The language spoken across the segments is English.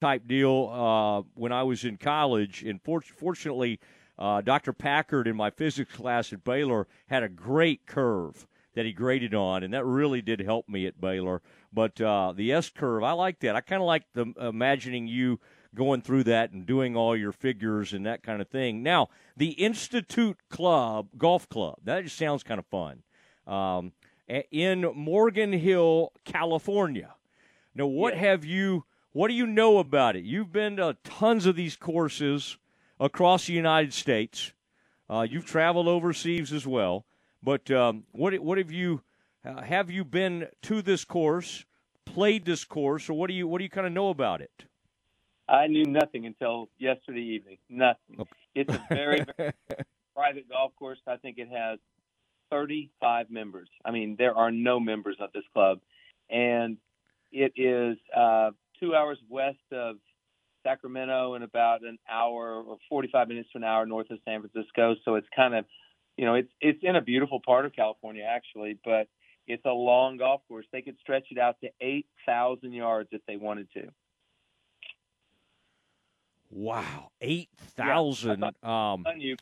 type deal uh, when I was in college. And for- fortunately, uh, Dr. Packard in my physics class at Baylor had a great curve that he graded on, and that really did help me at Baylor. But uh, the S curve, I like that. I kind of like the imagining you going through that and doing all your figures and that kind of thing. Now, the Institute Club Golf Club that just sounds kind of fun. Um, in Morgan Hill, California. Now, what yeah. have you? What do you know about it? You've been to tons of these courses across the United States. Uh, you've traveled overseas as well. But um, what what have you uh, have you been to this course, played this course, or what do you what do you kind of know about it? I knew nothing until yesterday evening. Nothing. Okay. It's a very, very private golf course. I think it has 35 members. I mean, there are no members of this club, and it is uh, two hours west of Sacramento and about an hour or 45 minutes to an hour north of San Francisco. So it's kind of, you know, it's it's in a beautiful part of California actually, but it's a long golf course. They could stretch it out to 8,000 yards if they wanted to. Wow, 8,000. Yeah, um, you,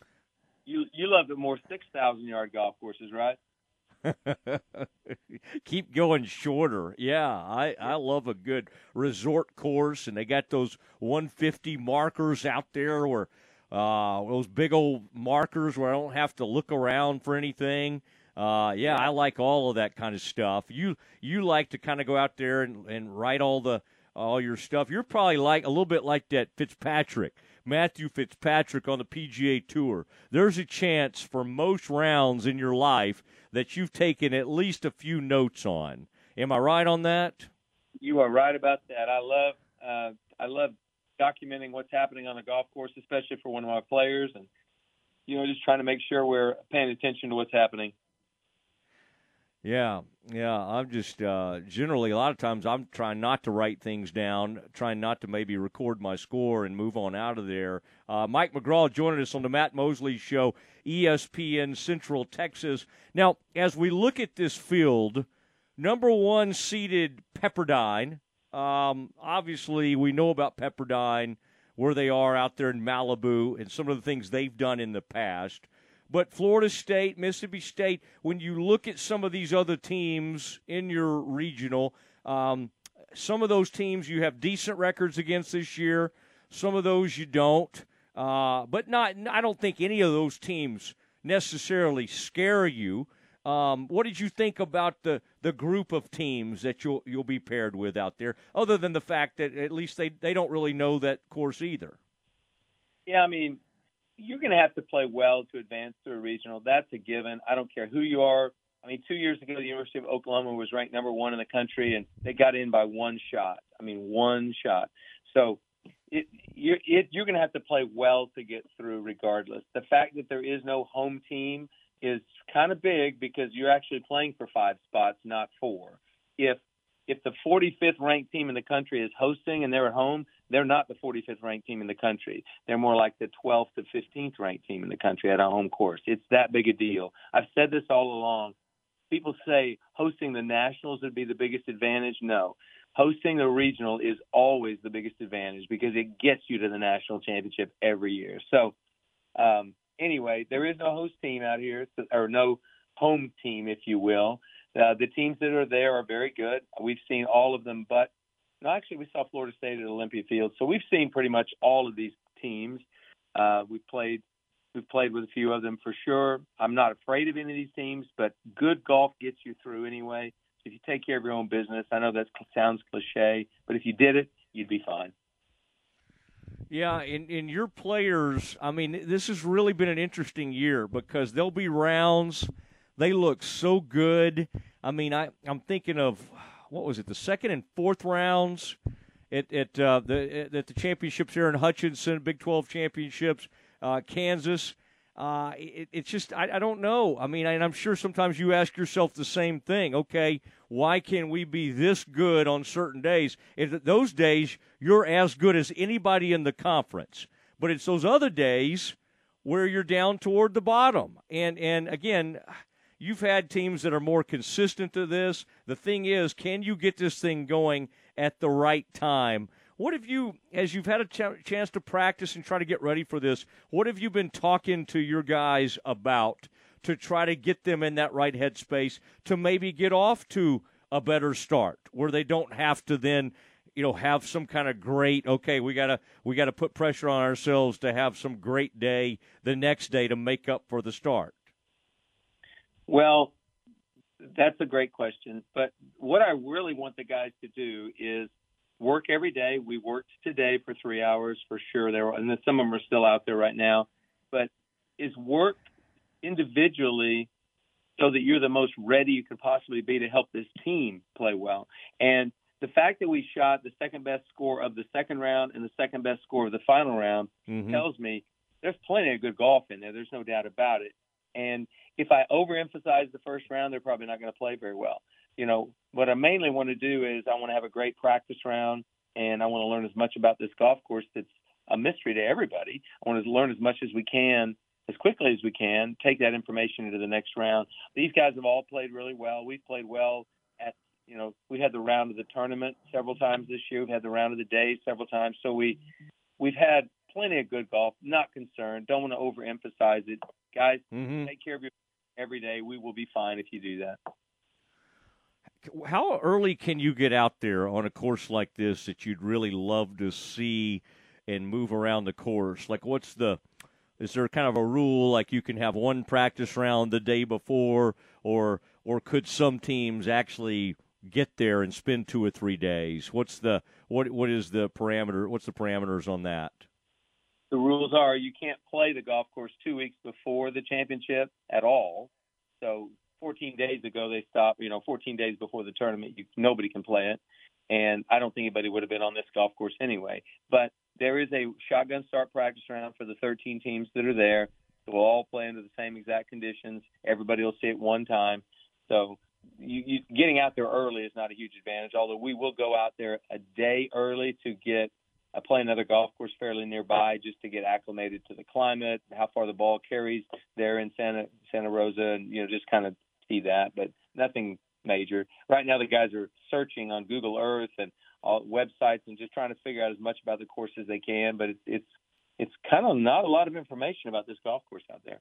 you you love the more 6,000 yard golf courses, right? Keep going shorter. Yeah, I, I love a good resort course, and they got those 150 markers out there where uh, those big old markers where I don't have to look around for anything. Uh, yeah, I like all of that kind of stuff. You you like to kind of go out there and, and write all the all your stuff. You're probably like a little bit like that Fitzpatrick Matthew Fitzpatrick on the PGA Tour. There's a chance for most rounds in your life that you've taken at least a few notes on. Am I right on that? You are right about that. I love uh, I love documenting what's happening on the golf course, especially for one of my players, and you know, just trying to make sure we're paying attention to what's happening. Yeah, yeah. I'm just uh, generally a lot of times I'm trying not to write things down, trying not to maybe record my score and move on out of there. Uh, Mike McGraw joining us on the Matt Mosley Show, ESPN Central Texas. Now, as we look at this field, number one seeded Pepperdine. Um, obviously, we know about Pepperdine, where they are out there in Malibu, and some of the things they've done in the past. But Florida State, Mississippi State, when you look at some of these other teams in your regional, um, some of those teams you have decent records against this year. Some of those you don't. Uh, but not. I don't think any of those teams necessarily scare you. Um, what did you think about the, the group of teams that you'll you'll be paired with out there? Other than the fact that at least they, they don't really know that course either. Yeah, I mean, you're going to have to play well to advance to a regional. That's a given. I don't care who you are. I mean, two years ago, the University of Oklahoma was ranked number one in the country, and they got in by one shot. I mean, one shot. So it, you're, it, you're going to have to play well to get through, regardless. The fact that there is no home team is kind of big because you're actually playing for five spots, not four. If if the 45th ranked team in the country is hosting and they're at home, they're not the 45th ranked team in the country. They're more like the 12th to 15th ranked team in the country at a home course. It's that big a deal. I've said this all along. People say hosting the Nationals would be the biggest advantage. No. Hosting the regional is always the biggest advantage because it gets you to the national championship every year. So, um, anyway, there is no host team out here, or no home team, if you will. Uh, the teams that are there are very good. We've seen all of them, but no, actually, we saw Florida State at Olympia Field, so we've seen pretty much all of these teams. Uh, we've played, we've played with a few of them for sure. I'm not afraid of any of these teams, but good golf gets you through anyway. If you take care of your own business, I know that sounds cliche, but if you did it, you'd be fine. Yeah, in in your players, I mean, this has really been an interesting year because there'll be rounds. They look so good. I mean, I I'm thinking of what was it, the second and fourth rounds at, at uh, the at the championships here in Hutchinson, Big 12 championships, uh, Kansas. Uh, it, it's just I, I, don't know. I mean, I, I'm sure sometimes you ask yourself the same thing. Okay, why can we be this good on certain days? If those days you're as good as anybody in the conference, but it's those other days where you're down toward the bottom. And and again, You've had teams that are more consistent to this. The thing is, can you get this thing going at the right time what have you, as you've had a ch- chance to practice and try to get ready for this, what have you been talking to your guys about to try to get them in that right headspace to maybe get off to a better start where they don't have to then you know have some kind of great okay we gotta we gotta put pressure on ourselves to have some great day the next day to make up for the start well that's a great question but what i really want the guys to do is work every day we worked today for three hours for sure there and then some of them are still out there right now but is work individually so that you're the most ready you could possibly be to help this team play well and the fact that we shot the second best score of the second round and the second best score of the final round mm-hmm. tells me there's plenty of good golf in there. There's no doubt about it. And if I overemphasize the first round, they're probably not going to play very well. You know, what I mainly want to do is I want to have a great practice round and I want to learn as much about this golf course that's a mystery to everybody. I want to learn as much as we can as quickly as we can, take that information into the next round. These guys have all played really well. We've played well at, you know, we had the round of the tournament several times this year. We've had the round of the day several times. So we we've had plenty of good golf. Not concerned. Don't want to overemphasize it, guys. Mm-hmm. Take care of your every day. We will be fine if you do that. How early can you get out there on a course like this that you'd really love to see and move around the course? Like, what's the is there kind of a rule like you can have one practice round the day before, or or could some teams actually get there and spend two or three days? What's the what what is the parameter? What's the parameters on that? The rules are you can't play the golf course two weeks before the championship at all. So 14 days ago they stopped. You know, 14 days before the tournament, you, nobody can play it, and I don't think anybody would have been on this golf course anyway. But there is a shotgun start practice round for the 13 teams that are there. So we'll all play under the same exact conditions. Everybody will see it one time. So you, you, getting out there early is not a huge advantage. Although we will go out there a day early to get uh, play another golf course fairly nearby, just to get acclimated to the climate, how far the ball carries there in Santa Santa Rosa, and you know just kind of see that, but nothing major. Right now, the guys are searching on Google Earth and all websites and just trying to figure out as much about the course as they can. But it's it's it's kind of not a lot of information about this golf course out there.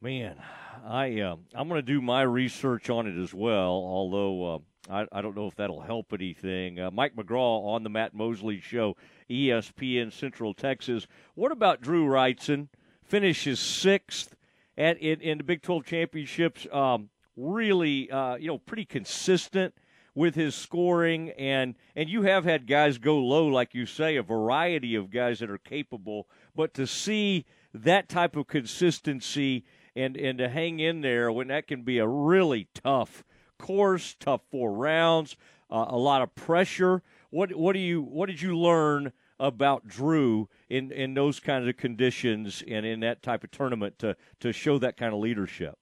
Man, I uh, I'm going to do my research on it as well. Although uh, I I don't know if that'll help anything. Uh, Mike McGraw on the Matt Mosley Show, ESPN Central Texas. What about Drew Wrightson? Finishes sixth at in, in the Big 12 championships. Um, really, uh, you know, pretty consistent with his scoring and and you have had guys go low like you say a variety of guys that are capable but to see that type of consistency and and to hang in there when that can be a really tough course, tough four rounds, uh, a lot of pressure. What what do you what did you learn about Drew in in those kinds of conditions and in that type of tournament to to show that kind of leadership?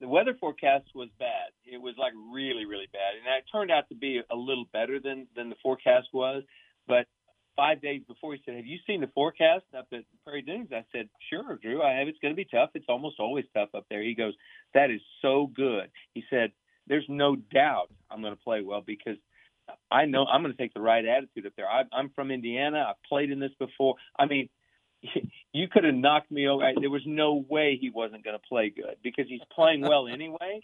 The weather forecast was bad. It was like really really bad, and it turned out to be a little better than than the forecast was. But five days before, he said, "Have you seen the forecast up at Prairie Dunes?" I said, "Sure, Drew. I have. It's going to be tough. It's almost always tough up there." He goes, "That is so good." He said, "There's no doubt I'm going to play well because I know I'm going to take the right attitude up there. I, I'm from Indiana. I've played in this before. I mean." You could have knocked me over. There was no way he wasn't going to play good because he's playing well anyway,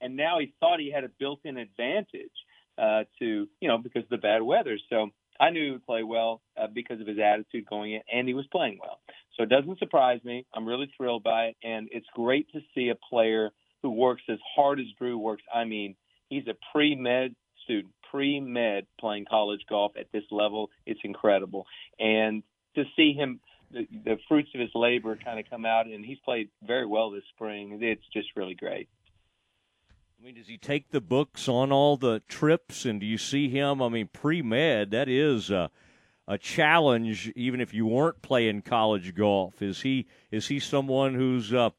and now he thought he had a built-in advantage uh, to you know because of the bad weather. So I knew he would play well uh, because of his attitude going in, and he was playing well. So it doesn't surprise me. I'm really thrilled by it, and it's great to see a player who works as hard as Drew works. I mean, he's a pre med student, pre med playing college golf at this level. It's incredible, and to see him. The, the fruits of his labor kind of come out, and he's played very well this spring. It's just really great. I mean, does he take the books on all the trips, and do you see him? I mean, pre med, that is a, a challenge, even if you weren't playing college golf. Is he is he someone who's uh,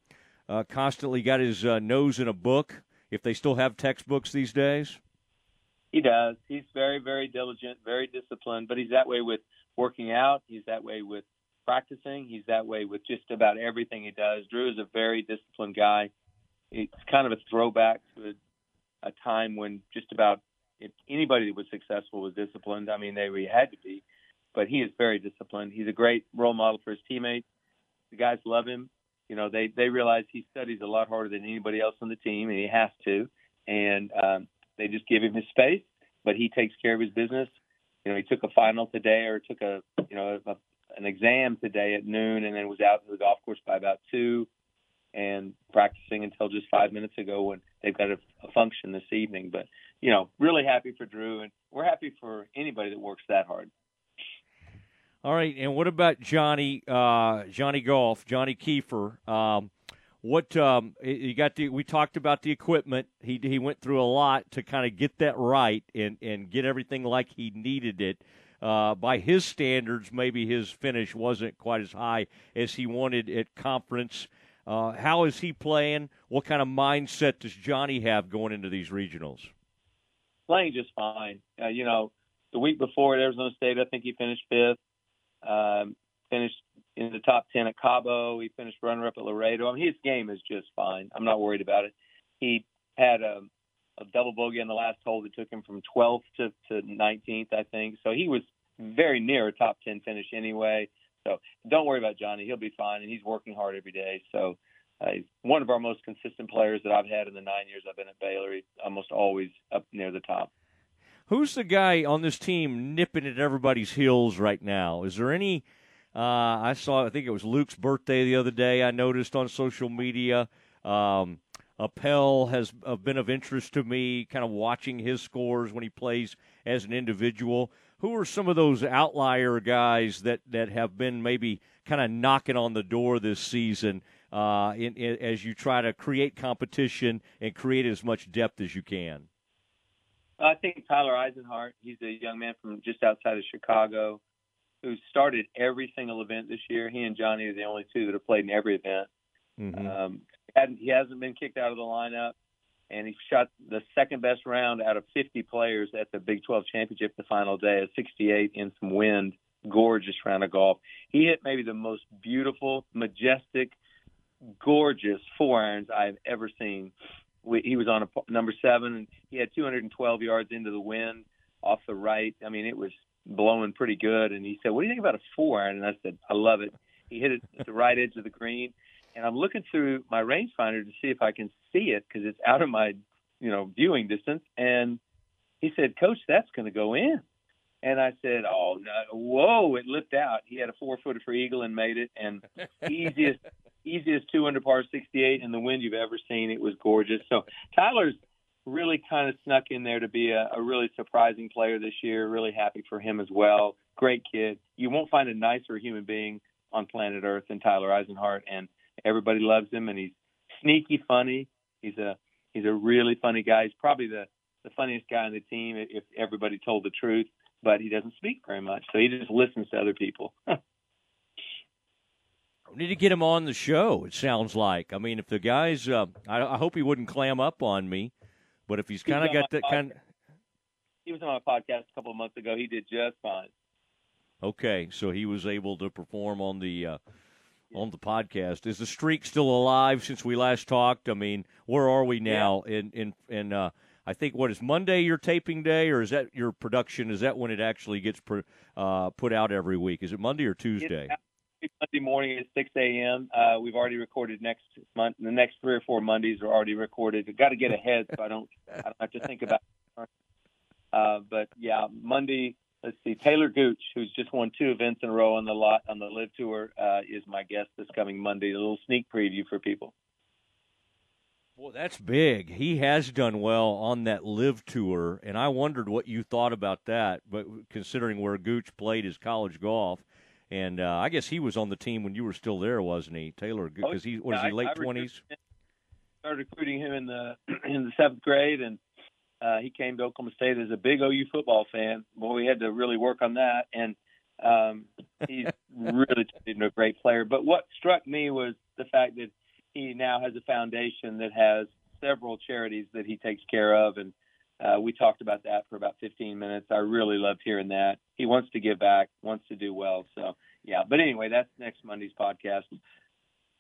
uh, constantly got his uh, nose in a book? If they still have textbooks these days, he does. He's very very diligent, very disciplined, but he's that way with working out. He's that way with practicing. He's that way with just about everything he does. Drew is a very disciplined guy it's kind of a throwback to a, a time when just about anybody that was successful was disciplined. I mean, they had to be, but he is very disciplined. He's a great role model for his teammates. The guys love him. You know, they they realize he studies a lot harder than anybody else on the team, and he has to. And um, they just give him his space, but he takes care of his business. You know, he took a final today, or took a you know a, an exam today at noon, and then was out to the golf course by about two and practicing until just five minutes ago when they've got a, a function this evening. But you know, really happy for Drew, and we're happy for anybody that works that hard. All right, and what about Johnny uh, Johnny Golf, Johnny Keefer? Um, what um, you got? The, we talked about the equipment. He he went through a lot to kind of get that right and and get everything like he needed it. Uh, by his standards, maybe his finish wasn't quite as high as he wanted at conference. Uh, how is he playing? What kind of mindset does Johnny have going into these regionals? Playing just fine. Uh, you know, the week before at Arizona State, I think he finished fifth. Um, finished in the top ten at Cabo. He finished runner-up at Laredo. I mean, his game is just fine. I'm not worried about it. He had a, a double bogey on the last hole that took him from 12th to, to 19th, I think. So he was very near a top 10 finish anyway. So don't worry about Johnny. He'll be fine, and he's working hard every day. So uh, he's one of our most consistent players that I've had in the nine years I've been at Baylor. He's almost always up near the top. Who's the guy on this team nipping at everybody's heels right now? Is there any? Uh, I saw. I think it was Luke's birthday the other day. I noticed on social media. Um, Appel has uh, been of interest to me, kind of watching his scores when he plays as an individual who are some of those outlier guys that, that have been maybe kind of knocking on the door this season uh, in, in, as you try to create competition and create as much depth as you can? I think Tyler Eisenhart. He's a young man from just outside of Chicago who started every single event this year. He and Johnny are the only two that have played in every event. Mm-hmm. Um, he hasn't been kicked out of the lineup and he shot the second best round out of 50 players at the Big 12 championship the final day, a 68 in some wind, gorgeous round of golf. He hit maybe the most beautiful, majestic, gorgeous four irons I've ever seen. We, he was on a number seven, and he had 212 yards into the wind off the right. I mean, it was blowing pretty good. And he said, "What do you think about a four iron?" And I said, "I love it." He hit it at the right edge of the green and I'm looking through my rangefinder to see if I can see it because it's out of my, you know, viewing distance. And he said, "Coach, that's going to go in." And I said, "Oh no! Whoa! It lipped out. He had a four footer for eagle and made it, and easiest easiest two under par 68 in the wind you've ever seen. It was gorgeous. So Tyler's really kind of snuck in there to be a, a really surprising player this year. Really happy for him as well. Great kid. You won't find a nicer human being on planet Earth than Tyler Eisenhart, and Everybody loves him, and he's sneaky funny. He's a he's a really funny guy. He's probably the the funniest guy on the team if everybody told the truth. But he doesn't speak very much, so he just listens to other people. we need to get him on the show. It sounds like. I mean, if the guys, uh, I, I, hope he wouldn't clam up on me, but if he's kind of got that kind, he was on my podcast a couple of months ago. He did just fine. Okay, so he was able to perform on the uh, on the podcast. Is the streak still alive since we last talked? I mean, where are we now? Yeah. In in in uh, I think what is Monday your taping day, or is that your production? Is that when it actually gets pr- uh, put out every week? Is it Monday or Tuesday? Monday morning at 6 a.m. Uh, we've already recorded next month. The next three or four Mondays are already recorded. I've got to get ahead so I don't I don't have to think about. It. Uh, but yeah, Monday let's see, Taylor Gooch, who's just won two events in a row on the lot on the LIV Tour, uh, is my guest this coming Monday. A little sneak preview for people. Well, that's big. He has done well on that LIV Tour, and I wondered what you thought about that. But considering where Gooch played his college golf, and uh, I guess he was on the team when you were still there, wasn't he, Taylor? Because he was he late twenties. Started recruiting him in the in the seventh grade, and uh, he came to Oklahoma State as a big OU football fan. Well, we had to really work on that, and um, he's really been a great player. But what struck me was the fact that he now has a foundation that has several charities that he takes care of, and uh, we talked about that for about 15 minutes. I really loved hearing that. He wants to give back, wants to do well. So, yeah. But anyway, that's next Monday's podcast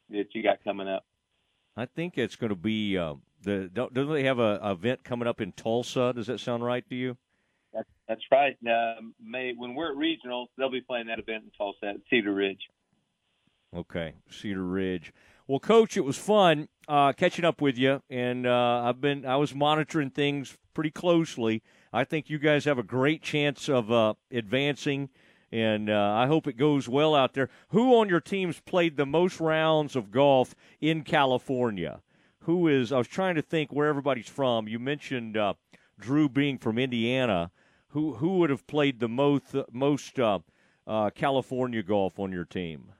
that you got coming up. I think it's going to be uh, the don't, don't they have a, a event coming up in Tulsa? Does that sound right to you? That's, that's right. Uh, May when we're at regionals, they'll be playing that event in Tulsa at Cedar Ridge. Okay, Cedar Ridge. Well, Coach, it was fun uh, catching up with you, and uh, I've been I was monitoring things pretty closely. I think you guys have a great chance of uh, advancing, and uh, I hope it goes well out there. Who on your teams played the most rounds of golf in California? Who is? I was trying to think where everybody's from. You mentioned uh, Drew being from Indiana. Who who would have played the most most uh, California golf on your team?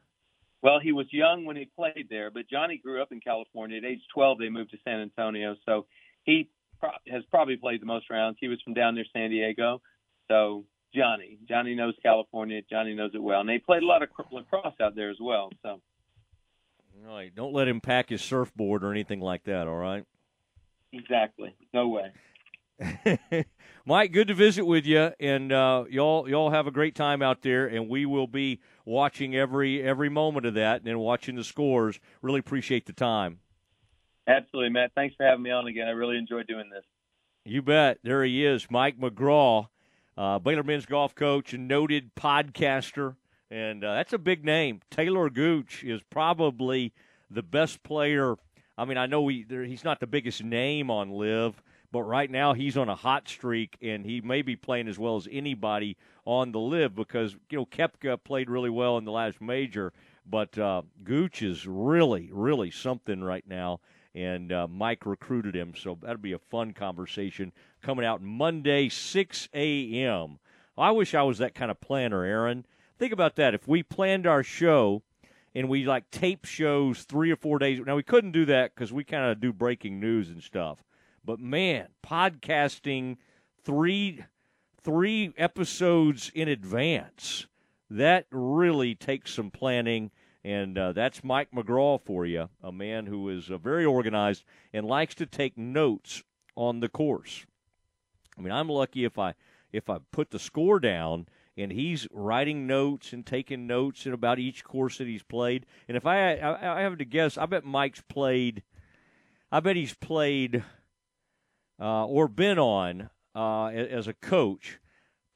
Well, he was young when he played there, but Johnny grew up in California. At age 12, they moved to San Antonio, so he pro- has probably played the most rounds. He was from down there, San Diego. So Johnny, Johnny knows California. Johnny knows it well, and they played a lot of lacrosse out there as well. So, all right, don't let him pack his surfboard or anything like that. All right. Exactly. No way. Mike, good to visit with you, and uh, y'all y'all have a great time out there, and we will be watching every every moment of that and watching the scores. Really appreciate the time. Absolutely, Matt. Thanks for having me on again. I really enjoyed doing this. You bet. There he is, Mike McGraw, uh, Baylor men's golf coach and noted podcaster, and uh, that's a big name. Taylor Gooch is probably the best player. I mean, I know he, he's not the biggest name on LIV, but right now he's on a hot streak, and he may be playing as well as anybody on the LIV because you know Koepka played really well in the last major, but uh, Gooch is really, really something right now. And uh, Mike recruited him, so that'll be a fun conversation coming out Monday, 6 a.m. I wish I was that kind of planner, Aaron. Think about that. If we planned our show and we like tape shows three or four days. Now we couldn't do that because we kind of do breaking news and stuff. But man, podcasting three three episodes in advance that really takes some planning. And uh, that's Mike McGraw for you, a man who is uh, very organized and likes to take notes on the course. I mean, I'm lucky if I if I put the score down and he's writing notes and taking notes in about each course that he's played. And if I I, I have to guess, I bet Mike's played. I bet he's played uh, or been on uh, as a coach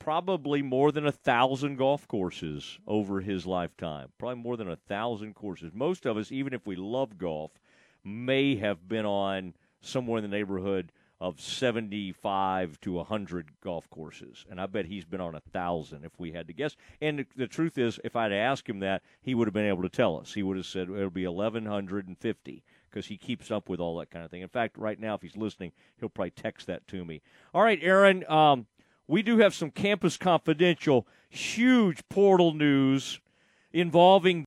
probably more than a thousand golf courses over his lifetime. Probably more than a thousand courses. Most of us, even if we love golf, may have been on somewhere in the neighborhood of 75 to 100 golf courses. And I bet he's been on a thousand if we had to guess. And the, truth is, if I'd asked him that, he would have been able to tell us. He would have said it'll be 1,150 because he keeps up with all that kind of thing. In fact, right now, if he's listening, he'll probably text that to me. All right, Aaron, um, we do have some Campus Confidential huge portal news involving